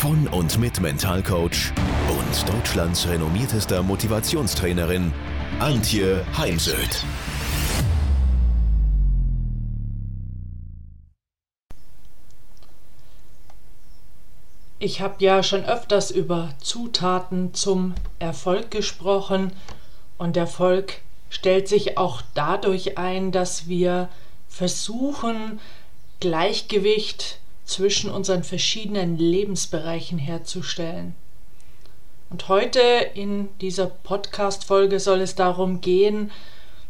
von und mit Mentalcoach und Deutschlands renommiertester Motivationstrainerin Antje Heimsöth. Ich habe ja schon öfters über Zutaten zum Erfolg gesprochen und Erfolg stellt sich auch dadurch ein, dass wir versuchen, Gleichgewicht zwischen unseren verschiedenen Lebensbereichen herzustellen. Und heute in dieser Podcast-Folge soll es darum gehen,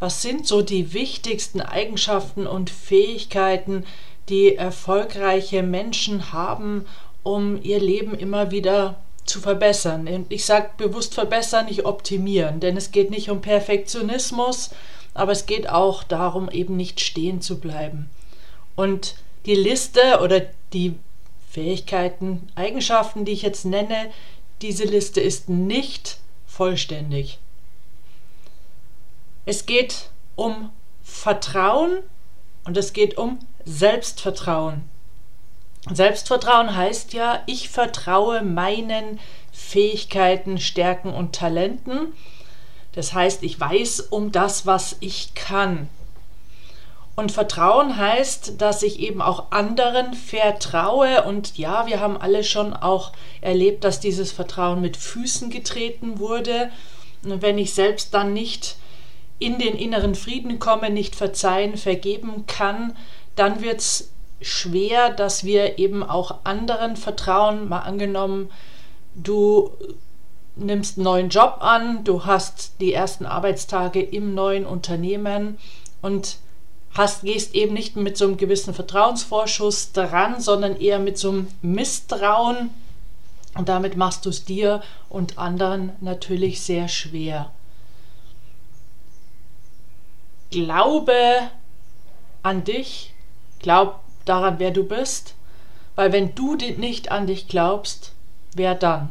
was sind so die wichtigsten Eigenschaften und Fähigkeiten, die erfolgreiche Menschen haben, um ihr Leben immer wieder zu verbessern. Und ich sage bewusst verbessern, nicht optimieren, denn es geht nicht um Perfektionismus, aber es geht auch darum, eben nicht stehen zu bleiben. Und die Liste oder die Fähigkeiten, Eigenschaften, die ich jetzt nenne, diese Liste ist nicht vollständig. Es geht um Vertrauen und es geht um Selbstvertrauen. Selbstvertrauen heißt ja, ich vertraue meinen Fähigkeiten, Stärken und Talenten. Das heißt, ich weiß um das, was ich kann. Und Vertrauen heißt, dass ich eben auch anderen vertraue. Und ja, wir haben alle schon auch erlebt, dass dieses Vertrauen mit Füßen getreten wurde. Und wenn ich selbst dann nicht in den inneren Frieden komme, nicht verzeihen, vergeben kann, dann wird es schwer, dass wir eben auch anderen vertrauen. Mal angenommen, du nimmst einen neuen Job an, du hast die ersten Arbeitstage im neuen Unternehmen und hast, gehst eben nicht mit so einem gewissen Vertrauensvorschuss dran, sondern eher mit so einem Misstrauen. Und damit machst du es dir und anderen natürlich sehr schwer. Glaube an dich, glaub daran, wer du bist, weil wenn du nicht an dich glaubst, wer dann?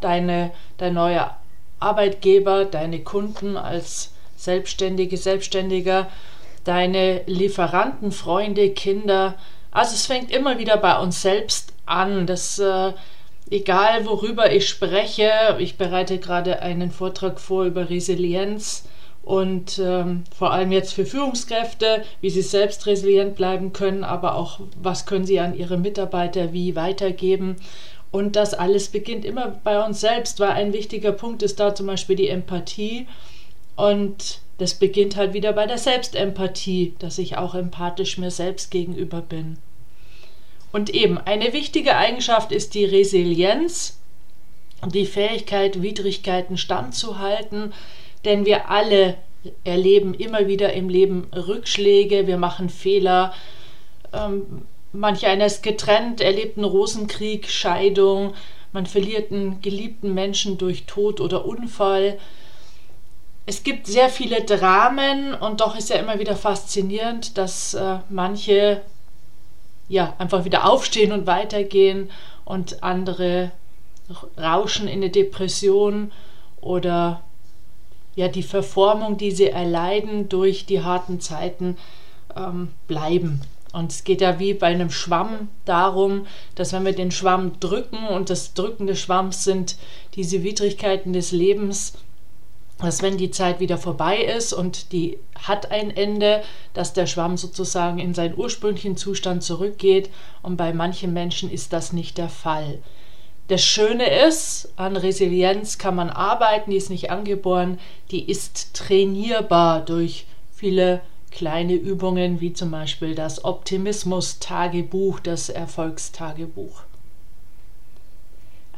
Deine, dein neuer Arbeitgeber, deine Kunden als Selbstständige, Selbstständiger deine Lieferanten, Freunde, Kinder. Also es fängt immer wieder bei uns selbst an. Das, äh, egal worüber ich spreche, ich bereite gerade einen Vortrag vor über Resilienz und ähm, vor allem jetzt für Führungskräfte, wie sie selbst resilient bleiben können, aber auch was können sie an ihre Mitarbeiter wie weitergeben. Und das alles beginnt immer bei uns selbst, weil ein wichtiger Punkt ist da zum Beispiel die Empathie. Und das beginnt halt wieder bei der Selbstempathie, dass ich auch empathisch mir selbst gegenüber bin. Und eben, eine wichtige Eigenschaft ist die Resilienz, die Fähigkeit, Widrigkeiten standzuhalten, denn wir alle erleben immer wieder im Leben Rückschläge, wir machen Fehler. Ähm, manch einer ist getrennt, erlebt einen Rosenkrieg, Scheidung, man verliert einen geliebten Menschen durch Tod oder Unfall es gibt sehr viele Dramen und doch ist ja immer wieder faszinierend, dass äh, manche ja einfach wieder aufstehen und weitergehen und andere rauschen in eine Depression oder ja die Verformung, die sie erleiden durch die harten Zeiten, ähm, bleiben. Und es geht ja wie bei einem Schwamm darum, dass wenn wir den Schwamm drücken und das Drücken des Schwamms sind diese Widrigkeiten des Lebens, dass wenn die Zeit wieder vorbei ist und die hat ein Ende, dass der Schwamm sozusagen in seinen ursprünglichen Zustand zurückgeht und bei manchen Menschen ist das nicht der Fall. Das Schöne ist, an Resilienz kann man arbeiten, die ist nicht angeboren, die ist trainierbar durch viele kleine Übungen wie zum Beispiel das Optimismus-Tagebuch, das Erfolgstagebuch.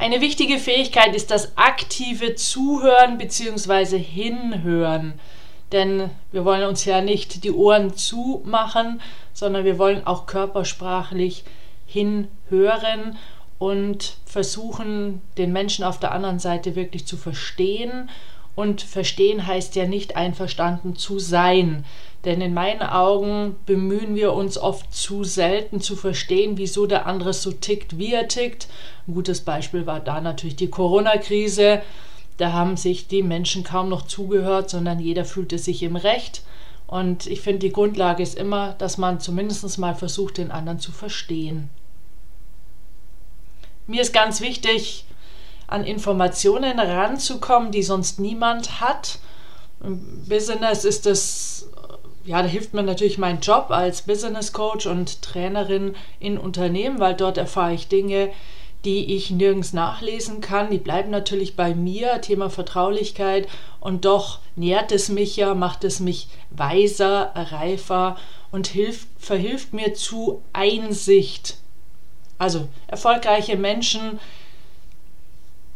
Eine wichtige Fähigkeit ist das aktive Zuhören bzw. Hinhören. Denn wir wollen uns ja nicht die Ohren zumachen, sondern wir wollen auch körpersprachlich hinhören und versuchen, den Menschen auf der anderen Seite wirklich zu verstehen Und verstehen heißt ja nicht einverstanden zu sein. Denn in meinen Augen bemühen wir uns oft zu selten zu verstehen, wieso der andere so tickt, wie er tickt. Ein gutes Beispiel war da natürlich die Corona-Krise. Da haben sich die Menschen kaum noch zugehört, sondern jeder fühlte sich im Recht. Und ich finde, die Grundlage ist immer, dass man zumindest mal versucht, den anderen zu verstehen. Mir ist ganz wichtig, an Informationen ranzukommen, die sonst niemand hat. Im Business ist es, ja, da hilft mir natürlich mein Job als Business Coach und Trainerin in Unternehmen, weil dort erfahre ich Dinge, die ich nirgends nachlesen kann. Die bleiben natürlich bei mir, Thema Vertraulichkeit. Und doch nährt es mich ja, macht es mich weiser, reifer und hilft, verhilft mir zu Einsicht. Also erfolgreiche Menschen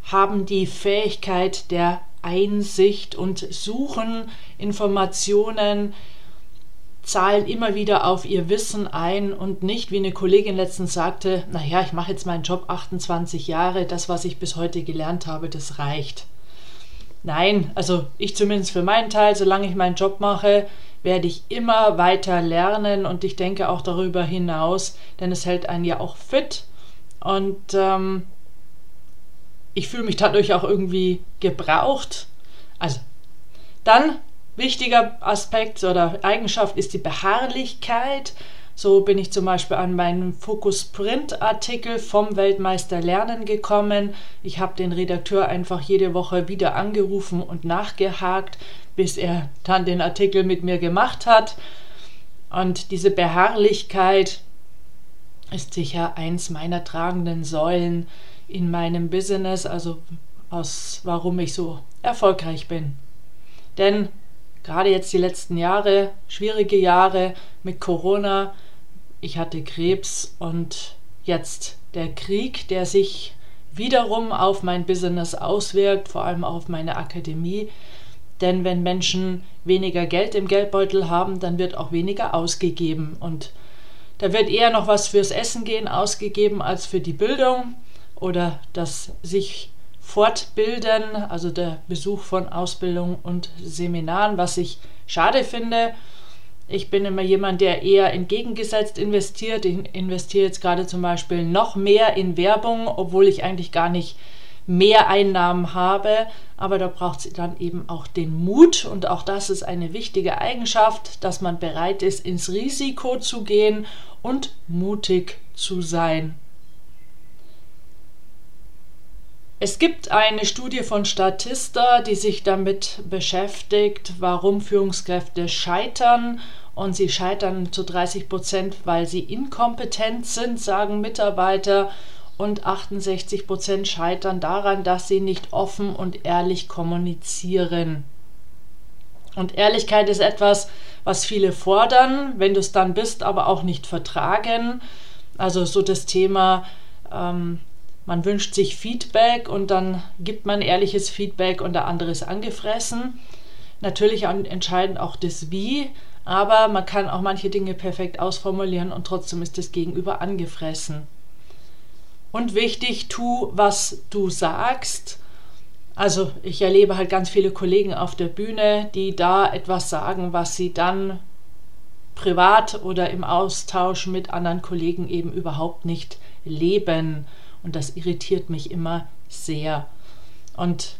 haben die Fähigkeit der Einsicht und suchen Informationen, zahlen immer wieder auf ihr Wissen ein und nicht, wie eine Kollegin letztens sagte, naja, ich mache jetzt meinen Job 28 Jahre, das, was ich bis heute gelernt habe, das reicht. Nein, also ich zumindest für meinen Teil, solange ich meinen Job mache, werde ich immer weiter lernen und ich denke auch darüber hinaus, denn es hält einen ja auch fit und ähm, ich fühle mich dadurch auch irgendwie gebraucht. Also, dann wichtiger Aspekt oder Eigenschaft ist die Beharrlichkeit. So bin ich zum Beispiel an meinen Focus Print Artikel vom Weltmeister Lernen gekommen. Ich habe den Redakteur einfach jede Woche wieder angerufen und nachgehakt, bis er dann den Artikel mit mir gemacht hat. Und diese Beharrlichkeit ist sicher eins meiner tragenden Säulen in meinem Business, also aus warum ich so erfolgreich bin. Denn gerade jetzt die letzten Jahre, schwierige Jahre mit Corona, ich hatte Krebs und jetzt der Krieg, der sich wiederum auf mein Business auswirkt, vor allem auf meine Akademie. Denn wenn Menschen weniger Geld im Geldbeutel haben, dann wird auch weniger ausgegeben. Und da wird eher noch was fürs Essen gehen ausgegeben als für die Bildung oder das sich fortbilden, also der Besuch von Ausbildung und Seminaren, was ich schade finde. Ich bin immer jemand, der eher entgegengesetzt investiert. Ich investiere jetzt gerade zum Beispiel noch mehr in Werbung, obwohl ich eigentlich gar nicht mehr Einnahmen habe. Aber da braucht es dann eben auch den Mut. Und auch das ist eine wichtige Eigenschaft, dass man bereit ist, ins Risiko zu gehen und mutig zu sein. Es gibt eine Studie von Statista, die sich damit beschäftigt, warum Führungskräfte scheitern. Und sie scheitern zu 30 Prozent, weil sie inkompetent sind, sagen Mitarbeiter. Und 68 Prozent scheitern daran, dass sie nicht offen und ehrlich kommunizieren. Und Ehrlichkeit ist etwas, was viele fordern, wenn du es dann bist, aber auch nicht vertragen. Also so das Thema, ähm, man wünscht sich Feedback und dann gibt man ehrliches Feedback und der andere ist angefressen. Natürlich entscheidend auch das Wie, aber man kann auch manche Dinge perfekt ausformulieren und trotzdem ist das Gegenüber angefressen. Und wichtig, tu, was du sagst. Also ich erlebe halt ganz viele Kollegen auf der Bühne, die da etwas sagen, was sie dann privat oder im Austausch mit anderen Kollegen eben überhaupt nicht leben. Und das irritiert mich immer sehr. Und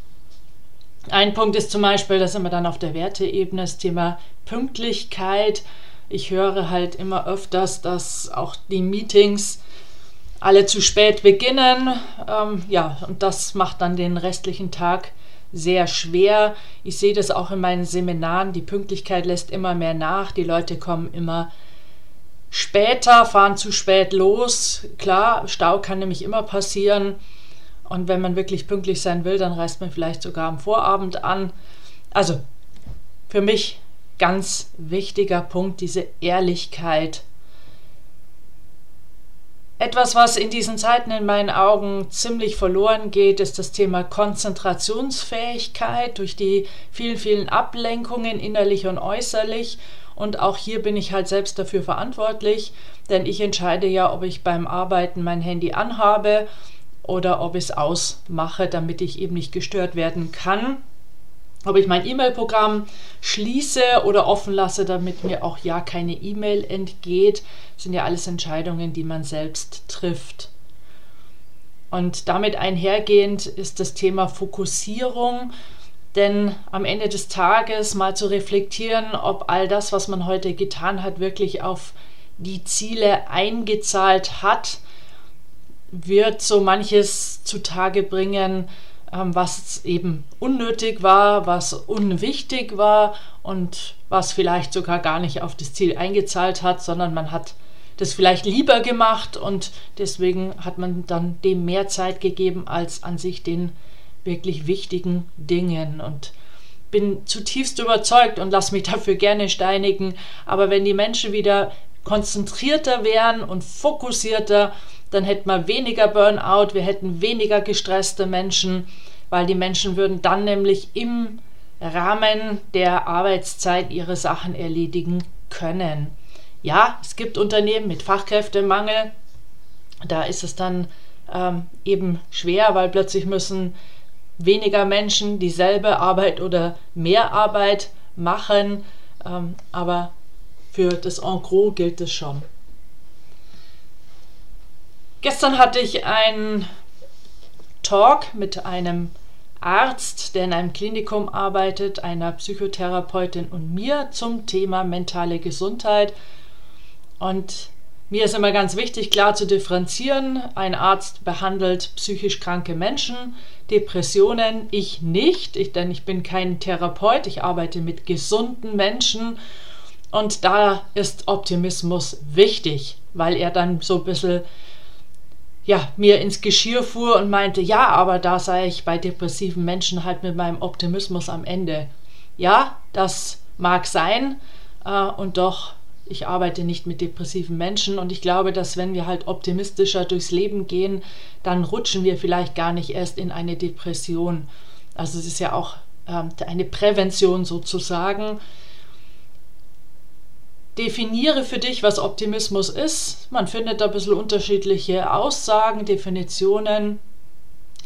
ein Punkt ist zum Beispiel, das sind wir dann auf der Werteebene, das Thema Pünktlichkeit. Ich höre halt immer öfters, dass auch die Meetings alle zu spät beginnen. Ähm, ja, und das macht dann den restlichen Tag sehr schwer. Ich sehe das auch in meinen Seminaren. Die Pünktlichkeit lässt immer mehr nach. Die Leute kommen immer später, fahren zu spät los. Klar, Stau kann nämlich immer passieren. Und wenn man wirklich pünktlich sein will, dann reist man vielleicht sogar am Vorabend an. Also für mich ganz wichtiger Punkt, diese Ehrlichkeit. Etwas, was in diesen Zeiten in meinen Augen ziemlich verloren geht, ist das Thema Konzentrationsfähigkeit durch die vielen, vielen Ablenkungen innerlich und äußerlich. Und auch hier bin ich halt selbst dafür verantwortlich, denn ich entscheide ja, ob ich beim Arbeiten mein Handy anhabe oder ob ich es ausmache, damit ich eben nicht gestört werden kann. ob ich mein E-Mail-Programm schließe oder offen lasse, damit mir auch ja keine E-Mail entgeht, sind ja alles Entscheidungen, die man selbst trifft. Und damit einhergehend ist das Thema Fokussierung, denn am Ende des Tages mal zu reflektieren, ob all das, was man heute getan hat, wirklich auf die Ziele eingezahlt hat, wird so manches zutage bringen, ähm, was eben unnötig war, was unwichtig war und was vielleicht sogar gar nicht auf das Ziel eingezahlt hat, sondern man hat das vielleicht lieber gemacht und deswegen hat man dann dem mehr Zeit gegeben als an sich den wirklich wichtigen Dingen und bin zutiefst überzeugt und lass mich dafür gerne steinigen, aber wenn die Menschen wieder konzentrierter wären und fokussierter dann hätten wir weniger Burnout, wir hätten weniger gestresste Menschen, weil die Menschen würden dann nämlich im Rahmen der Arbeitszeit ihre Sachen erledigen können. Ja, es gibt Unternehmen mit Fachkräftemangel, da ist es dann ähm, eben schwer, weil plötzlich müssen weniger Menschen dieselbe Arbeit oder mehr Arbeit machen, ähm, aber für das En gros gilt es schon. Gestern hatte ich einen Talk mit einem Arzt, der in einem Klinikum arbeitet, einer Psychotherapeutin und mir zum Thema mentale Gesundheit. Und mir ist immer ganz wichtig, klar zu differenzieren. Ein Arzt behandelt psychisch kranke Menschen, Depressionen, ich nicht, ich, denn ich bin kein Therapeut, ich arbeite mit gesunden Menschen. Und da ist Optimismus wichtig, weil er dann so ein bisschen ja, mir ins Geschirr fuhr und meinte, ja, aber da sei ich bei depressiven Menschen halt mit meinem Optimismus am Ende. Ja, das mag sein äh, und doch, ich arbeite nicht mit depressiven Menschen und ich glaube, dass wenn wir halt optimistischer durchs Leben gehen, dann rutschen wir vielleicht gar nicht erst in eine Depression. Also es ist ja auch äh, eine Prävention sozusagen. Definiere für dich, was Optimismus ist. Man findet da ein bisschen unterschiedliche Aussagen, Definitionen.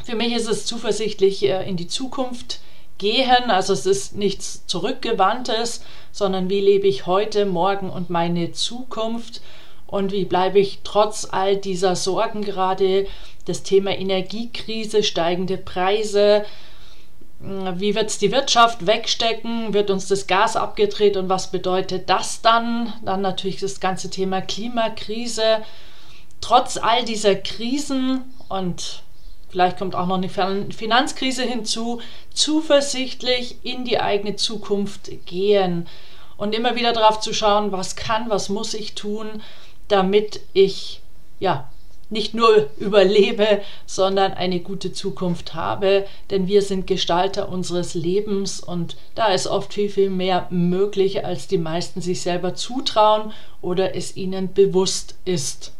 Für mich ist es zuversichtlich äh, in die Zukunft gehen. Also es ist nichts Zurückgewandtes, sondern wie lebe ich heute, morgen und meine Zukunft und wie bleibe ich trotz all dieser Sorgen gerade, das Thema Energiekrise, steigende Preise, wie wird es die Wirtschaft wegstecken? Wird uns das Gas abgedreht und was bedeutet das dann? Dann natürlich das ganze Thema Klimakrise. Trotz all dieser Krisen und vielleicht kommt auch noch eine Finanzkrise hinzu, zuversichtlich in die eigene Zukunft gehen und immer wieder darauf zu schauen, was kann, was muss ich tun, damit ich ja nicht nur überlebe, sondern eine gute Zukunft habe, denn wir sind Gestalter unseres Lebens und da ist oft viel, viel mehr möglich, als die meisten sich selber zutrauen oder es ihnen bewusst ist.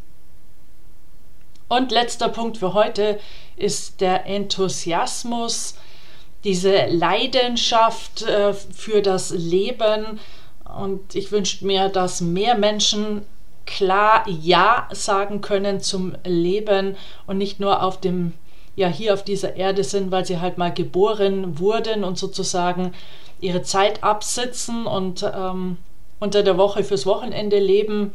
Und letzter Punkt für heute ist der Enthusiasmus, diese Leidenschaft äh, für das Leben. Und ich wünsche mir, dass mehr Menschen klar Ja sagen können zum Leben und nicht nur auf dem, ja, hier auf dieser Erde sind, weil sie halt mal geboren wurden und sozusagen ihre Zeit absitzen und ähm, unter der Woche fürs Wochenende leben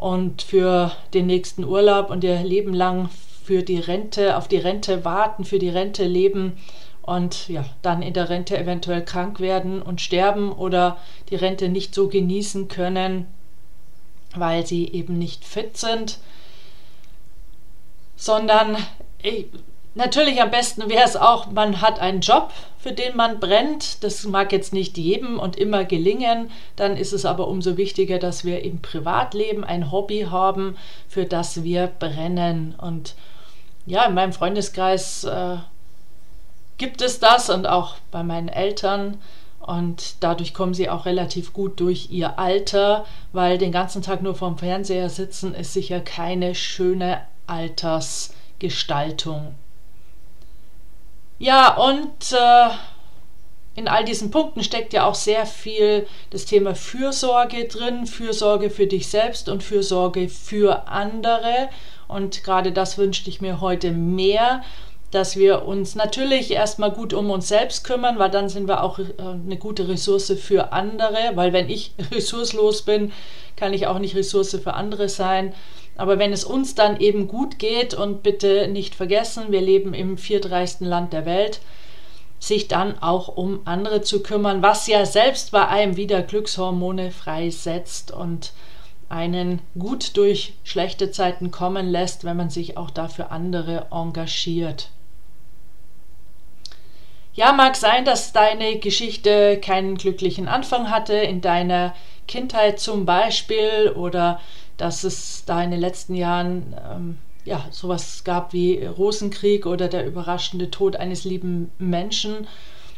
und für den nächsten Urlaub und ihr Leben lang für die Rente, auf die Rente warten, für die Rente leben und ja, dann in der Rente eventuell krank werden und sterben oder die Rente nicht so genießen können, weil sie eben nicht fit sind, sondern natürlich am besten wäre es auch, man hat einen Job, für den man brennt. Das mag jetzt nicht jedem und immer gelingen. Dann ist es aber umso wichtiger, dass wir im Privatleben ein Hobby haben, für das wir brennen. Und ja, in meinem Freundeskreis äh, gibt es das und auch bei meinen Eltern. Und dadurch kommen sie auch relativ gut durch ihr Alter, weil den ganzen Tag nur vorm Fernseher sitzen ist sicher keine schöne Altersgestaltung. Ja, und äh, in all diesen Punkten steckt ja auch sehr viel das Thema Fürsorge drin, Fürsorge für dich selbst und Fürsorge für andere. Und gerade das wünschte ich mir heute mehr, dass wir uns natürlich erstmal gut um uns selbst kümmern, weil dann sind wir auch äh, eine gute Ressource für andere, weil wenn ich ressourcelos bin, kann ich auch nicht Ressource für andere sein. Aber wenn es uns dann eben gut geht und bitte nicht vergessen, wir leben im viertreichsten Land der Welt, sich dann auch um andere zu kümmern, was ja selbst bei einem wieder Glückshormone freisetzt und einen gut durch schlechte Zeiten kommen lässt, wenn man sich auch dafür andere engagiert. Ja, mag sein, dass deine Geschichte keinen glücklichen Anfang hatte, in deiner Kindheit zum Beispiel, oder dass es da in den letzten Jahren ähm, ja, sowas gab wie Rosenkrieg oder der überraschende Tod eines lieben Menschen.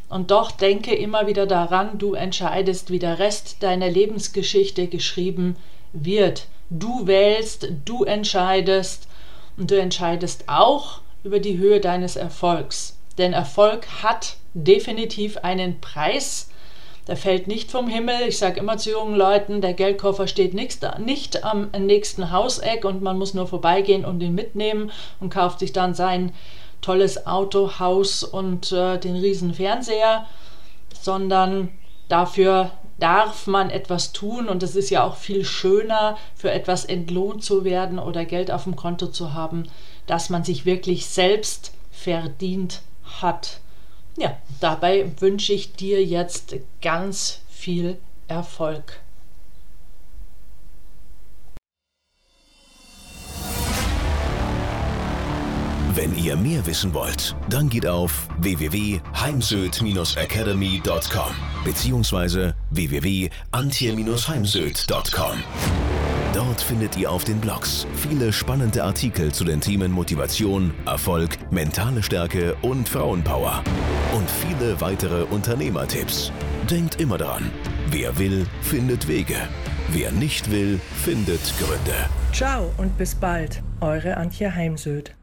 Und doch denke immer wieder daran, du entscheidest, wie der Rest deiner Lebensgeschichte geschrieben wird. Du wählst, du entscheidest und du entscheidest auch über die Höhe deines Erfolgs. Denn Erfolg hat definitiv einen Preis. Der fällt nicht vom Himmel. Ich sage immer zu jungen Leuten, der Geldkoffer steht nicht, nicht am nächsten Hauseck und man muss nur vorbeigehen und ihn mitnehmen und kauft sich dann sein tolles Auto, Haus und äh, den riesen Fernseher, sondern dafür darf man etwas tun und es ist ja auch viel schöner, für etwas entlohnt zu werden oder Geld auf dem Konto zu haben, dass man sich wirklich selbst verdient hat. Ja, dabei wünsche ich dir jetzt ganz viel Erfolg. Wenn ihr mehr wissen wollt, dann geht auf www.heimsöd-academy.com bzw. www.antje-heimsöd.com. Dort findet ihr auf den Blogs viele spannende Artikel zu den Themen Motivation, Erfolg, mentale Stärke und Frauenpower. Und viele weitere Unternehmertipps. Denkt immer daran, wer will, findet Wege. Wer nicht will, findet Gründe. Ciao und bis bald, eure Antje Heimsöd.